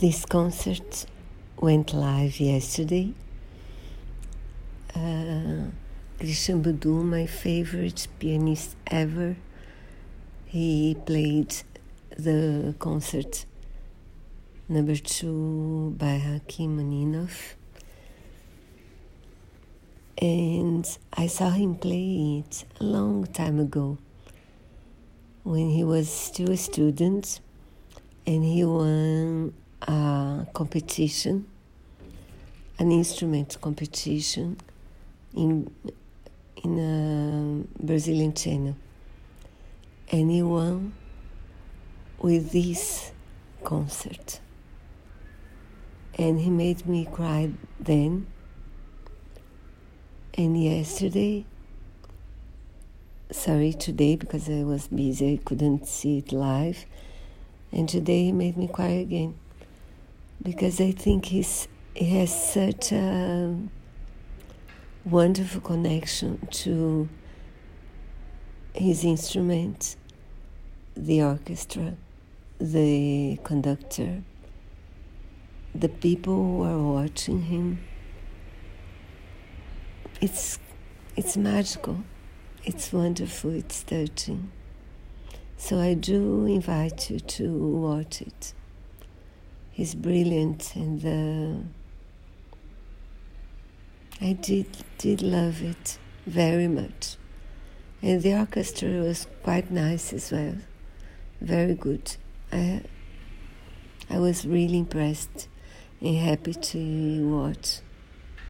This concert went live yesterday. Uh, Cristian Budu, my favorite pianist ever, he played the concert number two by Rachmaninov. And I saw him play it a long time ago when he was still a student and he won competition, an instrument competition in in a Brazilian channel, Anyone with this concert, and he made me cry then. And yesterday, sorry, today because I was busy, I couldn't see it live. And today he made me cry again because I think he's, he has such a wonderful connection to his instrument, the orchestra, the conductor, the people who are watching him. It's, it's magical, it's wonderful, it's touching. So I do invite you to watch it. He's brilliant, and uh, I did did love it very much. And the orchestra was quite nice as well, very good. I I was really impressed and happy to watch.